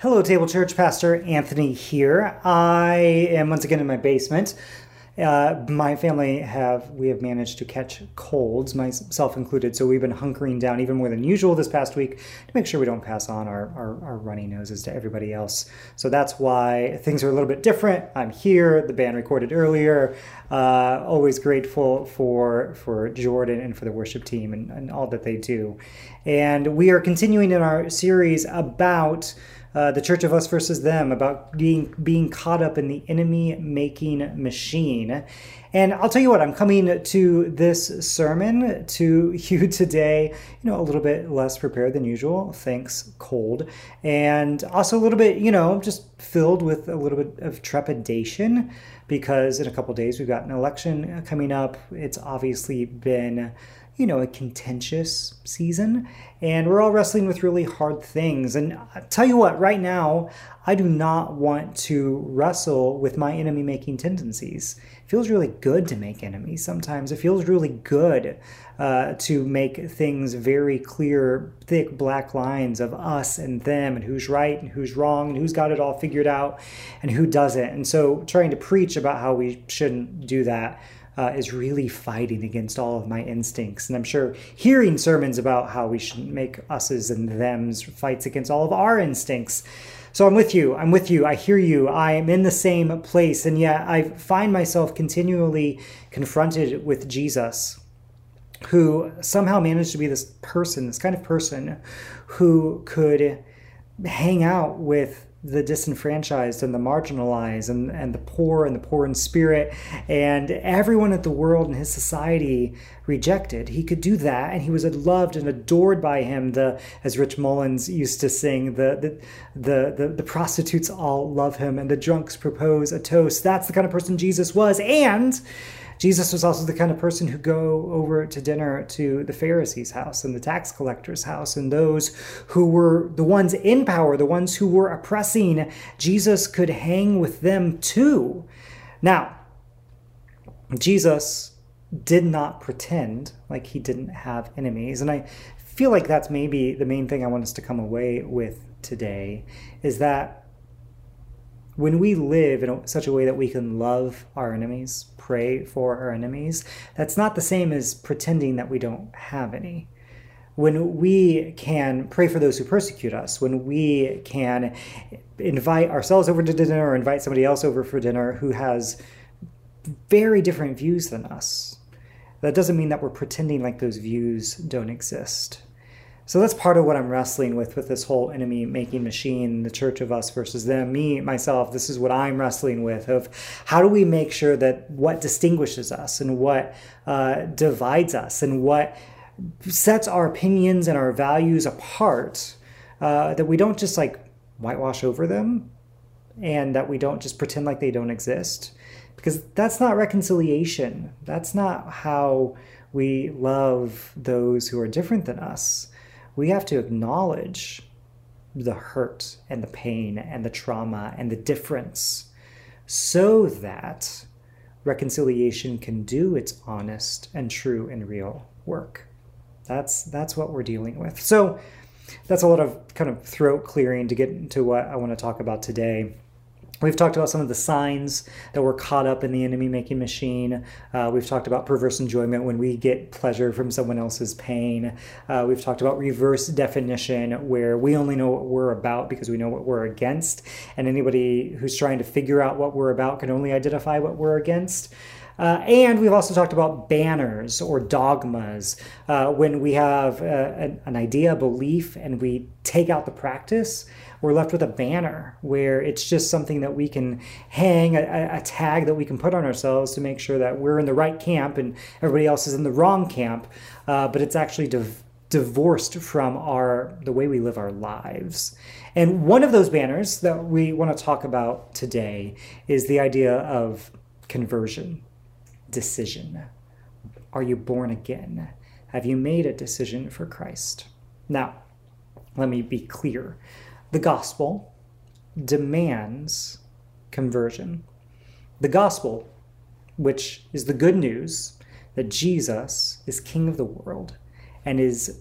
Hello, Table Church. Pastor Anthony here. I am once again in my basement. Uh, my family have we have managed to catch colds, myself included. So we've been hunkering down even more than usual this past week to make sure we don't pass on our, our, our runny noses to everybody else. So that's why things are a little bit different. I'm here. The band recorded earlier. Uh, always grateful for for Jordan and for the worship team and, and all that they do. And we are continuing in our series about uh, the church of us versus them about being being caught up in the enemy making machine. And i'll tell you what i'm coming to this sermon to you today you know a little bit less prepared than usual thanks cold and also a little bit you know just filled with a little bit of trepidation because in a couple days we've got an election coming up. It's obviously been you know, a contentious season. And we're all wrestling with really hard things. And I tell you what, right now, I do not want to wrestle with my enemy making tendencies. It feels really good to make enemies sometimes. It feels really good uh, to make things very clear, thick black lines of us and them, and who's right and who's wrong, and who's got it all figured out and who doesn't. And so, trying to preach about how we shouldn't do that uh, is really fighting against all of my instincts. And I'm sure hearing sermons about how we shouldn't make us's and them's fights against all of our instincts. So I'm with you. I'm with you. I hear you. I am in the same place. And yet I find myself continually confronted with Jesus, who somehow managed to be this person, this kind of person who could hang out with the disenfranchised and the marginalized and, and the poor and the poor in spirit and everyone in the world and his society rejected. He could do that and he was loved and adored by him. The as Rich Mullins used to sing, the the the, the, the prostitutes all love him and the drunks propose a toast. That's the kind of person Jesus was. And Jesus was also the kind of person who go over to dinner to the Pharisees' house and the tax collector's house and those who were the ones in power, the ones who were oppressing. Jesus could hang with them too. Now, Jesus did not pretend like he didn't have enemies. And I feel like that's maybe the main thing I want us to come away with today is that when we live in such a way that we can love our enemies, pray for our enemies, that's not the same as pretending that we don't have any. When we can pray for those who persecute us, when we can invite ourselves over to dinner or invite somebody else over for dinner who has very different views than us, that doesn't mean that we're pretending like those views don't exist. So that's part of what I'm wrestling with with this whole enemy making machine, the church of us versus them. Me, myself, this is what I'm wrestling with of how do we make sure that what distinguishes us and what uh, divides us and what sets our opinions and our values apart, uh, that we don't just like whitewash over them and that we don't just pretend like they don't exist. Because that's not reconciliation. That's not how we love those who are different than us we have to acknowledge the hurt and the pain and the trauma and the difference so that reconciliation can do its honest and true and real work. That's that's what we're dealing with. So that's a lot of kind of throat clearing to get into what I want to talk about today. We've talked about some of the signs that we're caught up in the enemy making machine. Uh, we've talked about perverse enjoyment when we get pleasure from someone else's pain. Uh, we've talked about reverse definition, where we only know what we're about because we know what we're against. And anybody who's trying to figure out what we're about can only identify what we're against. Uh, and we've also talked about banners or dogmas uh, when we have uh, an, an idea, belief, and we take out the practice we're left with a banner where it's just something that we can hang, a, a, tag that we can put on ourselves to make sure that we're in the right camp and everybody else is in the wrong camp. Uh, but it's actually div- divorced from our the way we live our lives. And one of those banners that we want to talk about today is the idea of conversion, decision. Are you born again? Have you made a decision for Christ? Now, let me be clear the gospel demands conversion. The gospel, which is the good news that Jesus is king of the world and is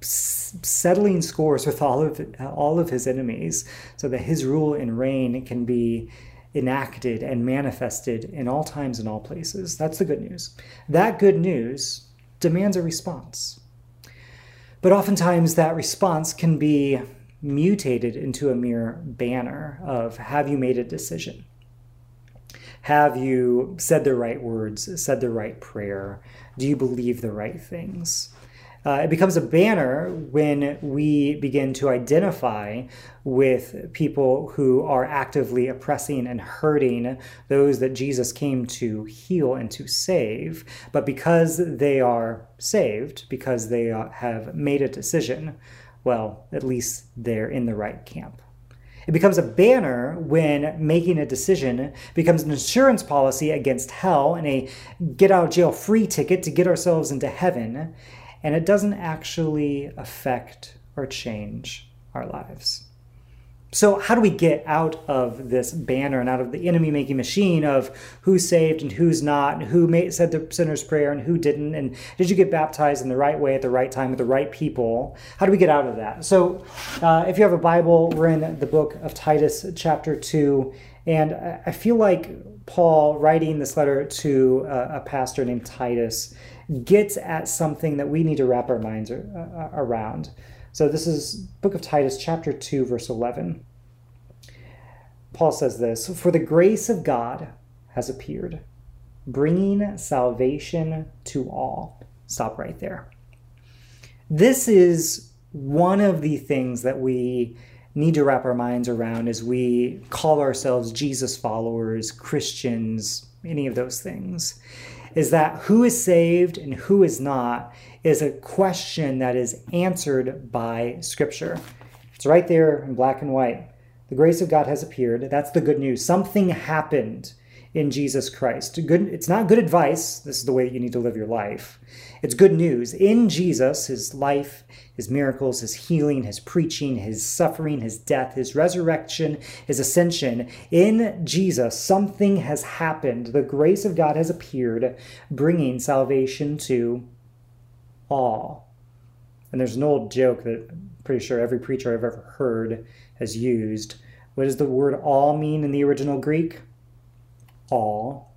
settling scores with all of all of his enemies so that his rule and reign can be enacted and manifested in all times and all places. That's the good news. That good news demands a response. But oftentimes that response can be mutated into a mere banner of have you made a decision? Have you said the right words, said the right prayer? Do you believe the right things? Uh, it becomes a banner when we begin to identify with people who are actively oppressing and hurting those that Jesus came to heal and to save. But because they are saved, because they uh, have made a decision, well, at least they're in the right camp. It becomes a banner when making a decision becomes an insurance policy against hell and a get out of jail free ticket to get ourselves into heaven and it doesn't actually affect or change our lives. So, how do we get out of this banner and out of the enemy making machine of who's saved and who's not, and who made, said the sinner's prayer and who didn't, and did you get baptized in the right way at the right time with the right people? How do we get out of that? So, uh, if you have a Bible, we're in the book of Titus, chapter 2, and I feel like Paul, writing this letter to a, a pastor named Titus, gets at something that we need to wrap our minds uh, uh, around. So this is book of Titus chapter 2 verse 11. Paul says this, "For the grace of God has appeared, bringing salvation to all." Stop right there. This is one of the things that we need to wrap our minds around as we call ourselves Jesus followers, Christians, any of those things is that who is saved and who is not is a question that is answered by Scripture. It's right there in black and white. The grace of God has appeared. That's the good news. Something happened in Jesus Christ. Good, it's not good advice. This is the way that you need to live your life. It's good news. In Jesus, his life, his miracles, his healing, his preaching, his suffering, his death, his resurrection, his ascension, in Jesus, something has happened. The grace of God has appeared, bringing salvation to all. And there's an old joke that I'm pretty sure every preacher I've ever heard has used. What does the word all mean in the original Greek? All.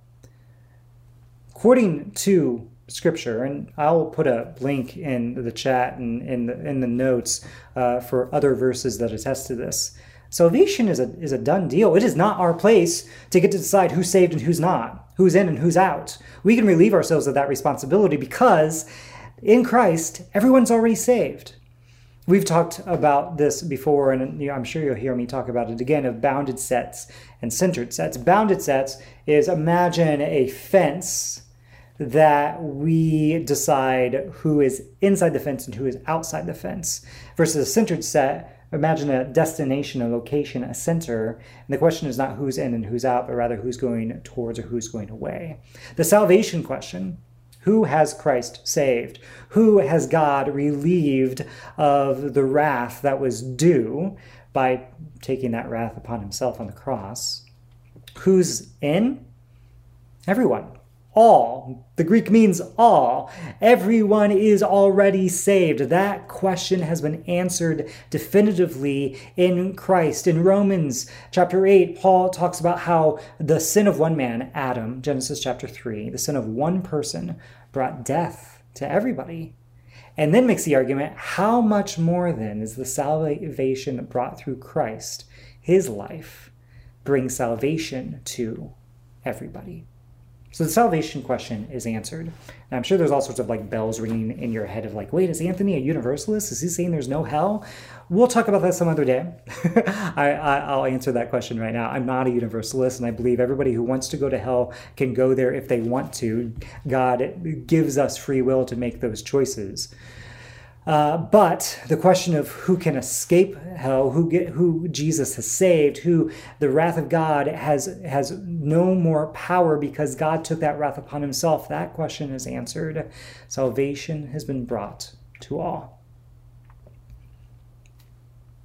According to scripture, and I'll put a link in the chat and in the, in the notes uh, for other verses that attest to this. Salvation is a, is a done deal. It is not our place to get to decide who's saved and who's not, who's in and who's out. We can relieve ourselves of that responsibility because in Christ, everyone's already saved. We've talked about this before, and I'm sure you'll hear me talk about it again of bounded sets and centered sets. Bounded sets is imagine a fence that we decide who is inside the fence and who is outside the fence, versus a centered set. Imagine a destination, a location, a center. And the question is not who's in and who's out, but rather who's going towards or who's going away. The salvation question who has Christ saved? Who has God relieved of the wrath that was due by taking that wrath upon himself on the cross? Who's in? Everyone all. The Greek means all. Everyone is already saved. That question has been answered definitively in Christ. In Romans chapter 8, Paul talks about how the sin of one man, Adam, Genesis chapter 3, the sin of one person brought death to everybody. And then makes the argument how much more then is the salvation brought through Christ, his life, bring salvation to everybody? So the salvation question is answered. And I'm sure there's all sorts of like bells ringing in your head of like, wait, is Anthony a universalist? Is he saying there's no hell? We'll talk about that some other day. I, will answer that question right now. I'm not a universalist, and I believe everybody who wants to go to hell can go there if they want to. God gives us free will to make those choices. Uh, but the question of who can escape hell, who get, who Jesus has saved, who the wrath of God has has no more power because God took that wrath upon Himself. That question is answered. Salvation has been brought to all.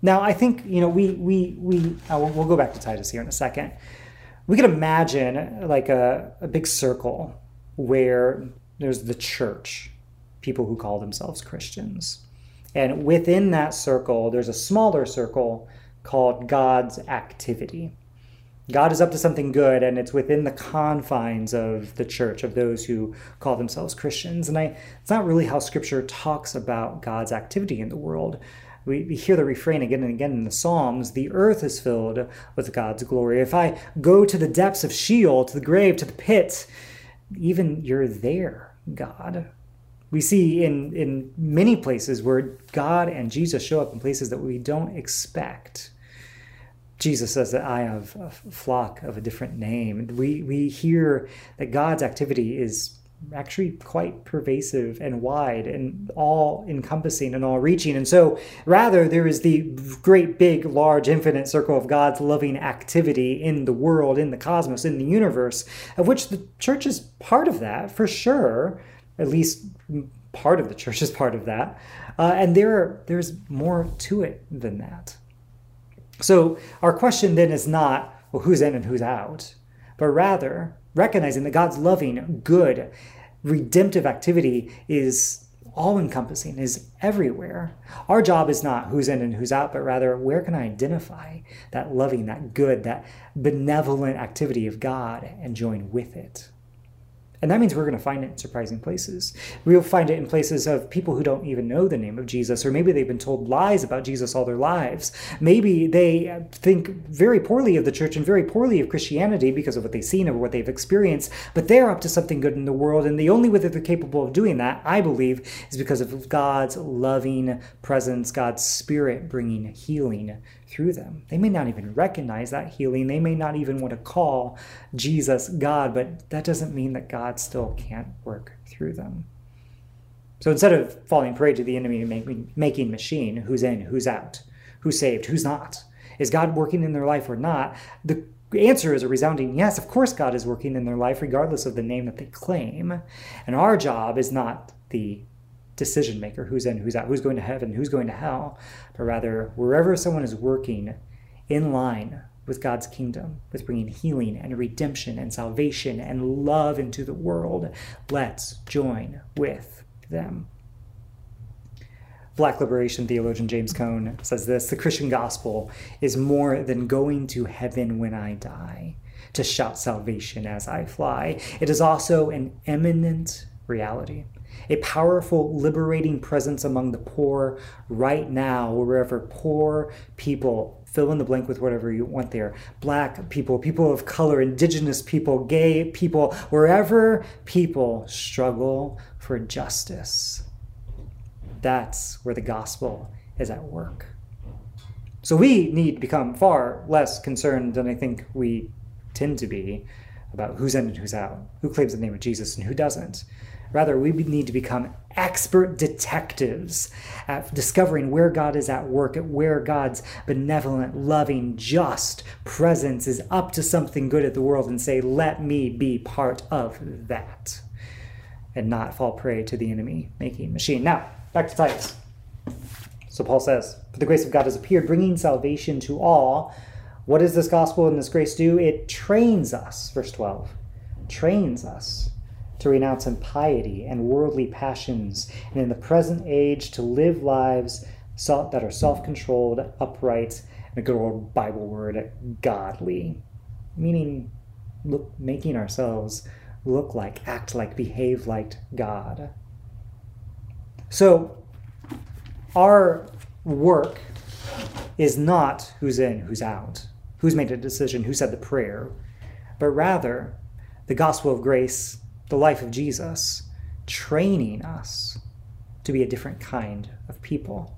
Now, I think you know we we we uh, we'll go back to Titus here in a second. We could imagine like a, a big circle where there's the church people who call themselves Christians. And within that circle, there's a smaller circle called God's activity. God is up to something good, and it's within the confines of the church, of those who call themselves Christians. And I, it's not really how Scripture talks about God's activity in the world. We, we hear the refrain again and again in the Psalms the earth is filled with God's glory. If I go to the depths of Sheol, to the grave, to the pit, even you're there, God. We see in, in many places where God and Jesus show up in places that we don't expect. Jesus says that I have a flock of a different name. We, we hear that God's activity is actually quite pervasive and wide and all encompassing and all reaching. And so, rather, there is the great, big, large, infinite circle of God's loving activity in the world, in the cosmos, in the universe, of which the church is part of that for sure. At least part of the church is part of that. Uh, and there, there's more to it than that. So, our question then is not, well, who's in and who's out, but rather, recognizing that God's loving, good, redemptive activity is all encompassing, is everywhere. Our job is not who's in and who's out, but rather where can I identify that loving, that good, that benevolent activity of God and join with it. And that means we're going to find it in surprising places. We'll find it in places of people who don't even know the name of Jesus, or maybe they've been told lies about Jesus all their lives. Maybe they uh, think very poorly of the church and very poorly of Christianity because of what they've seen or what they've experienced, but they're up to something good in the world. And the only way that they're capable of doing that, I believe, is because of God's loving presence, God's spirit bringing healing through them. They may not even recognize that healing. They may not even want to call Jesus God, but that doesn't mean that God still can't work through them. So instead of falling prey to the enemy making, machine, who's in, who's out, who's saved, who's not, is God working in their life or not? The answer is a resounding yes. Of course, God is working in their life, regardless of the name that they claim. And our job is not the decision maker who's in, who's out, who's going to heaven, who's going to hell, but rather wherever someone is working in line with God's kingdom, with bringing healing and redemption and salvation and love into the world, let's join with them. Black liberation theologian James Cone says this The Christian gospel is more than going to heaven when I die, to shout salvation as I fly. It is also an eminent reality a powerful, liberating presence among the poor right now, wherever poor people fill in the blank with whatever you want there black people, people of color, indigenous people, gay people, wherever people struggle for justice. That's where the gospel is at work. So we need to become far less concerned than I think we tend to be about who's in and who's out, who claims the name of Jesus and who doesn't. Rather, we need to become expert detectives at discovering where God is at work, at where God's benevolent, loving, just presence is up to something good at the world, and say, Let me be part of that. And not fall prey to the enemy making machine. Now, back to Titus. So Paul says, For the grace of God has appeared, bringing salvation to all. What does this gospel and this grace do? It trains us, verse 12, trains us to renounce impiety and worldly passions, and in the present age to live lives that are self controlled, upright, and a good old Bible word, godly. Meaning, look, making ourselves look like, act like, behave like God. So, our work is not who's in, who's out, who's made a decision, who said the prayer, but rather the gospel of grace the life of Jesus, training us to be a different kind of people.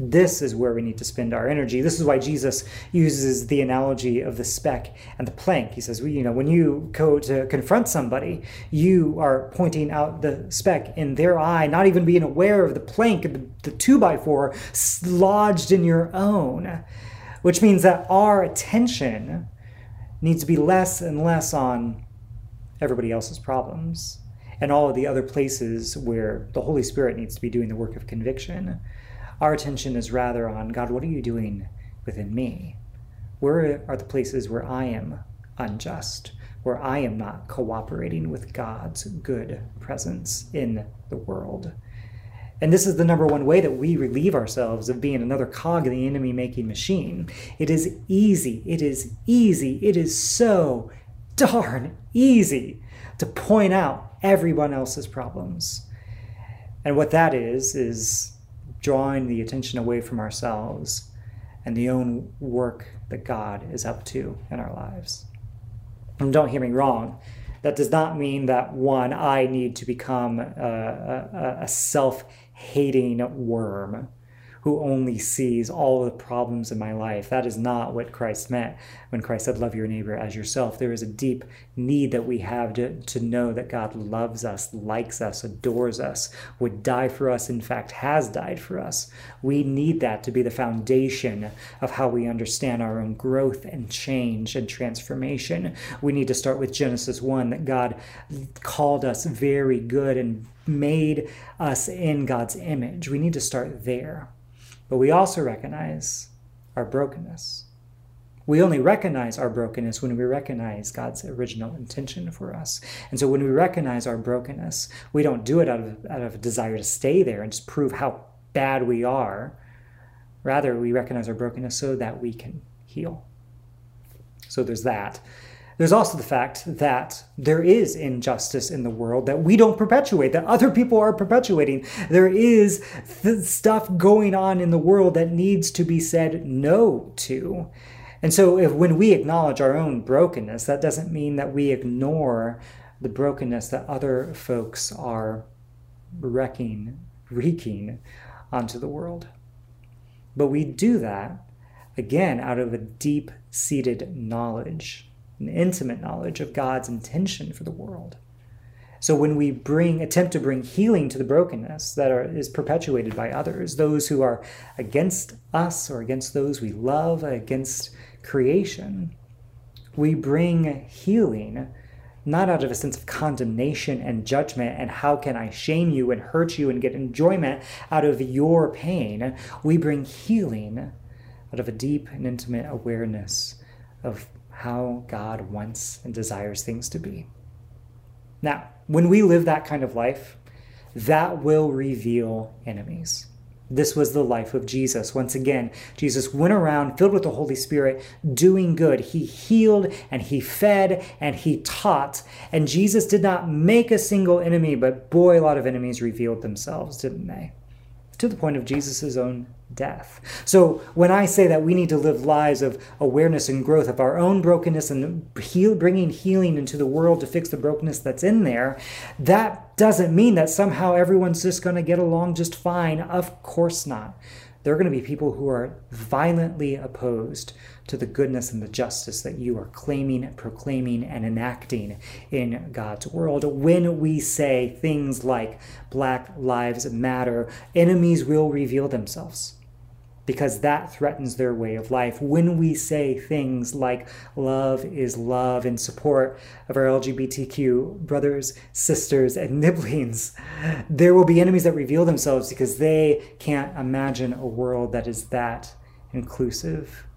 This is where we need to spend our energy. This is why Jesus uses the analogy of the speck and the plank. He says, well, you know, when you go to confront somebody, you are pointing out the speck in their eye, not even being aware of the plank, the, the two by four lodged in your own, which means that our attention needs to be less and less on everybody else's problems and all of the other places where the Holy Spirit needs to be doing the work of conviction. Our attention is rather on God, what are you doing within me? Where are the places where I am unjust, where I am not cooperating with God's good presence in the world? And this is the number one way that we relieve ourselves of being another cog in the enemy making machine. It is easy. It is easy. It is so darn easy to point out everyone else's problems. And what that is, is drawing the attention away from ourselves and the own work that God is up to in our lives. And don't hear me wrong, that does not mean that one, I need to become a, a, a self hating worm who only sees all the problems in my life. That is not what Christ meant when Christ said, Love your neighbor as yourself. There is a deep need that we have to, to know that God loves us, likes us, adores us, would die for us, in fact, has died for us. We need that to be the foundation of how we understand our own growth and change and transformation. We need to start with Genesis 1 that God called us very good and made us in God's image. We need to start there. But we also recognize our brokenness. We only recognize our brokenness when we recognize God's original intention for us. And so when we recognize our brokenness, we don't do it out of, out of a desire to stay there and just prove how bad we are. Rather, we recognize our brokenness so that we can heal. So there's that. There's also the fact that there is injustice in the world that we don't perpetuate, that other people are perpetuating. There is th- stuff going on in the world that needs to be said no to. And so, if when we acknowledge our own brokenness, that doesn't mean that we ignore the brokenness that other folks are wrecking, wreaking onto the world. But we do that, again, out of a deep seated knowledge an intimate knowledge of God's intention for the world. So when we bring attempt to bring healing to the brokenness that are, is perpetuated by others, those who are against us or against those we love, against creation, we bring healing not out of a sense of condemnation and judgment and how can I shame you and hurt you and get enjoyment out of your pain. We bring healing out of a deep and intimate awareness of how God wants and desires things to be. Now, when we live that kind of life, that will reveal enemies. This was the life of Jesus. Once again, Jesus went around filled with the Holy Spirit, doing good. He healed and he fed and he taught. And Jesus did not make a single enemy, but boy, a lot of enemies revealed themselves, didn't they? To the point of Jesus' own death. So when I say that we need to live lives of awareness and growth of our own brokenness and heal, bringing healing into the world to fix the brokenness that's in there, that doesn't mean that somehow everyone's just going to get along just fine. Of course not. There are going to be people who are violently opposed to the goodness and the justice that you are claiming, proclaiming, and enacting in God's world. When we say things like Black Lives Matter, enemies will reveal themselves because that threatens their way of life. When we say things like love is love in support of our LGBTQ brothers, sisters, and nibblings, there will be enemies that reveal themselves because they can't imagine a world that is that inclusive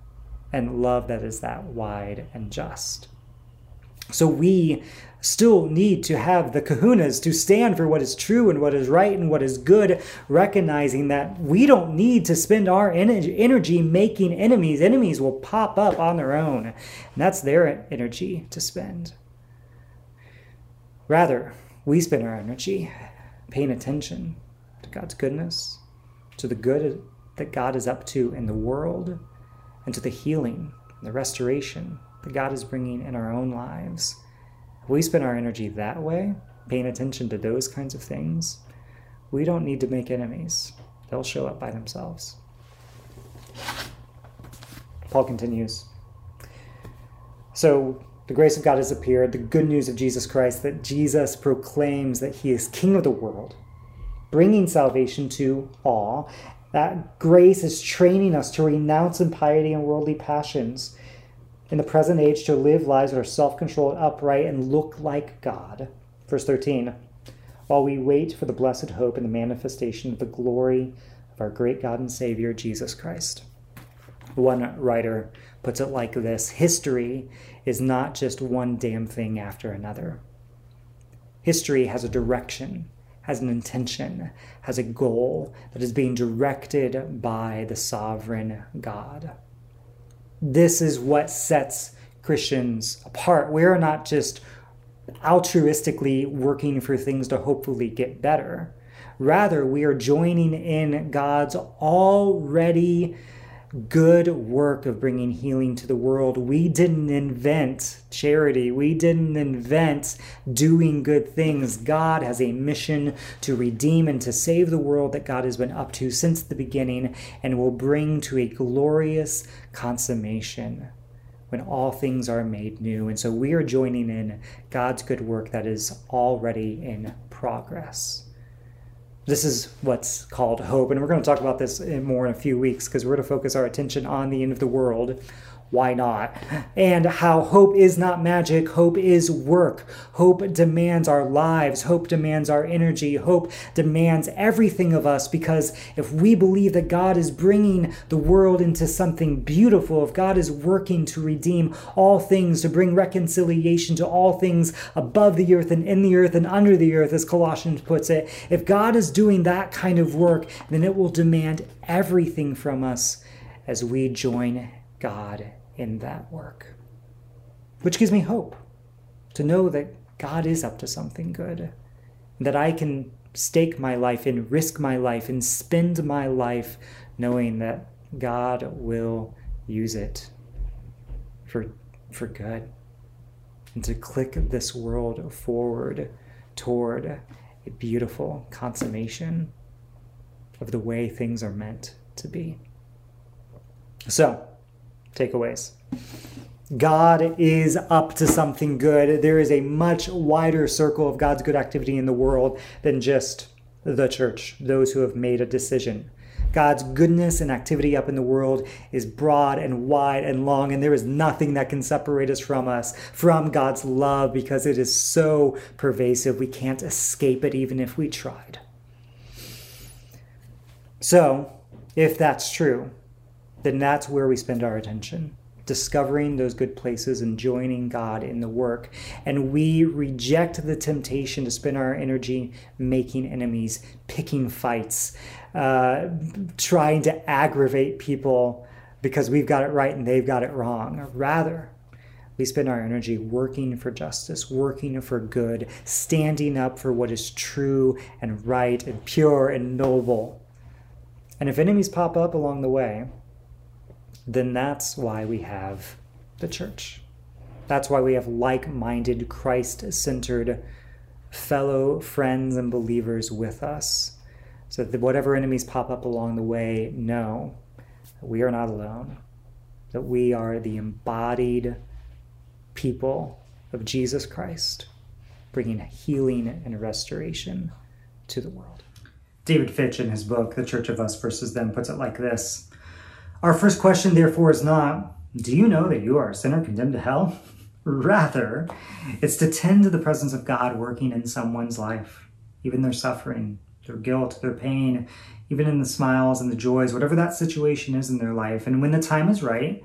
and love that is that wide and just. So we still need to have the kahunas to stand for what is true and what is right and what is good, recognizing that we don't need to spend our energy making enemies. Enemies will pop up on their own, and that's their energy to spend. Rather, we spend our energy paying attention to God's goodness, to the good that God is up to in the world, and to the healing, the restoration that God is bringing in our own lives if we spend our energy that way, paying attention to those kinds of things, we don't need to make enemies. They'll show up by themselves. Paul continues. So, the grace of God has appeared, the good news of Jesus Christ, that Jesus proclaims that he is King of the world, bringing salvation to all. That grace is training us to renounce impiety and worldly passions in the present age to live lives that are self controlled, upright, and look like God. Verse 13 While we wait for the blessed hope and the manifestation of the glory of our great God and Savior, Jesus Christ. One writer puts it like this History is not just one damn thing after another. History has a direction has an intention, has a goal that is being directed by the sovereign God. This is what sets Christians apart. We are not just altruistically working for things to hopefully get better. Rather, we are joining in God's already good work of bringing healing to the world. We didn't invent charity. We didn't invent doing good things. God has a mission to redeem and to save the world that God has been up to since the beginning and will bring to a glorious consummation when all things are made new. And so we are joining in God's good work that is already in progress this is what's called hope. And we're going to talk about this more in a few weeks because we're going to focus our attention on the end of the world why not? And how hope is not magic, hope is work. Hope demands our lives, hope demands our energy, hope demands everything of us because if we believe that God is bringing the world into something beautiful, if God is working to redeem all things, to bring reconciliation to all things above the earth and in the earth and under the earth, as Colossians puts it, if God is doing that kind of work, then it will demand everything from us as we join God in that work. Which gives me hope to know that God is up to something good, that I can stake my life and risk my life and spend my life knowing that God will use it for, for good and to click this world forward toward a beautiful consummation of the way things are meant to be. So, takeaways. God is up to something good. There is a much wider circle of God's good activity in the world than just the church, those who have made a decision. God's goodness and activity up in the world is broad and wide and long, and there is nothing that can separate us from us, from God's love, because it is so pervasive. We can't escape it even if we tried. So, if that's true, then that's where we spend our attention discovering those good places and joining God in the work. And we reject the temptation to spend our energy making enemies, picking fights, uh, trying to aggravate people because we've got it right and they've got it wrong. Rather, we spend our energy working for justice, working for good, standing up for what is true and right and pure and noble. And if enemies pop up along the way, then that's why we have the church. That's why we have like minded, Christ centered fellow friends and believers with us. So that whatever enemies pop up along the way, know that we are not alone, that we are the embodied people of Jesus Christ, bringing healing and restoration to the world. David Fitch, in his book, The Church of Us versus Them, puts it like this our first question, therefore, is not, Do you know that you are a sinner condemned to hell? Rather, it's to tend to the presence of God working in someone's life, even their suffering, their guilt, their pain, even in the smiles and the joys, whatever that situation is in their life. And when the time is right,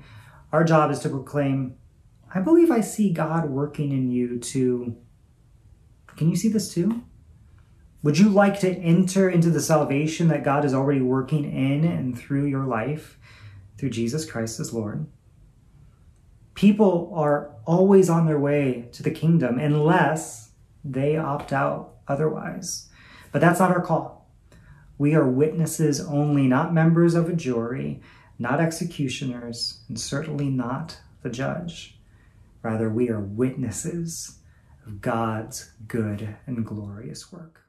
our job is to proclaim, I believe I see God working in you to. Can you see this too? Would you like to enter into the salvation that God is already working in and through your life? Through Jesus Christ as Lord. People are always on their way to the kingdom unless they opt out otherwise. But that's not our call. We are witnesses only, not members of a jury, not executioners, and certainly not the judge. Rather, we are witnesses of God's good and glorious work.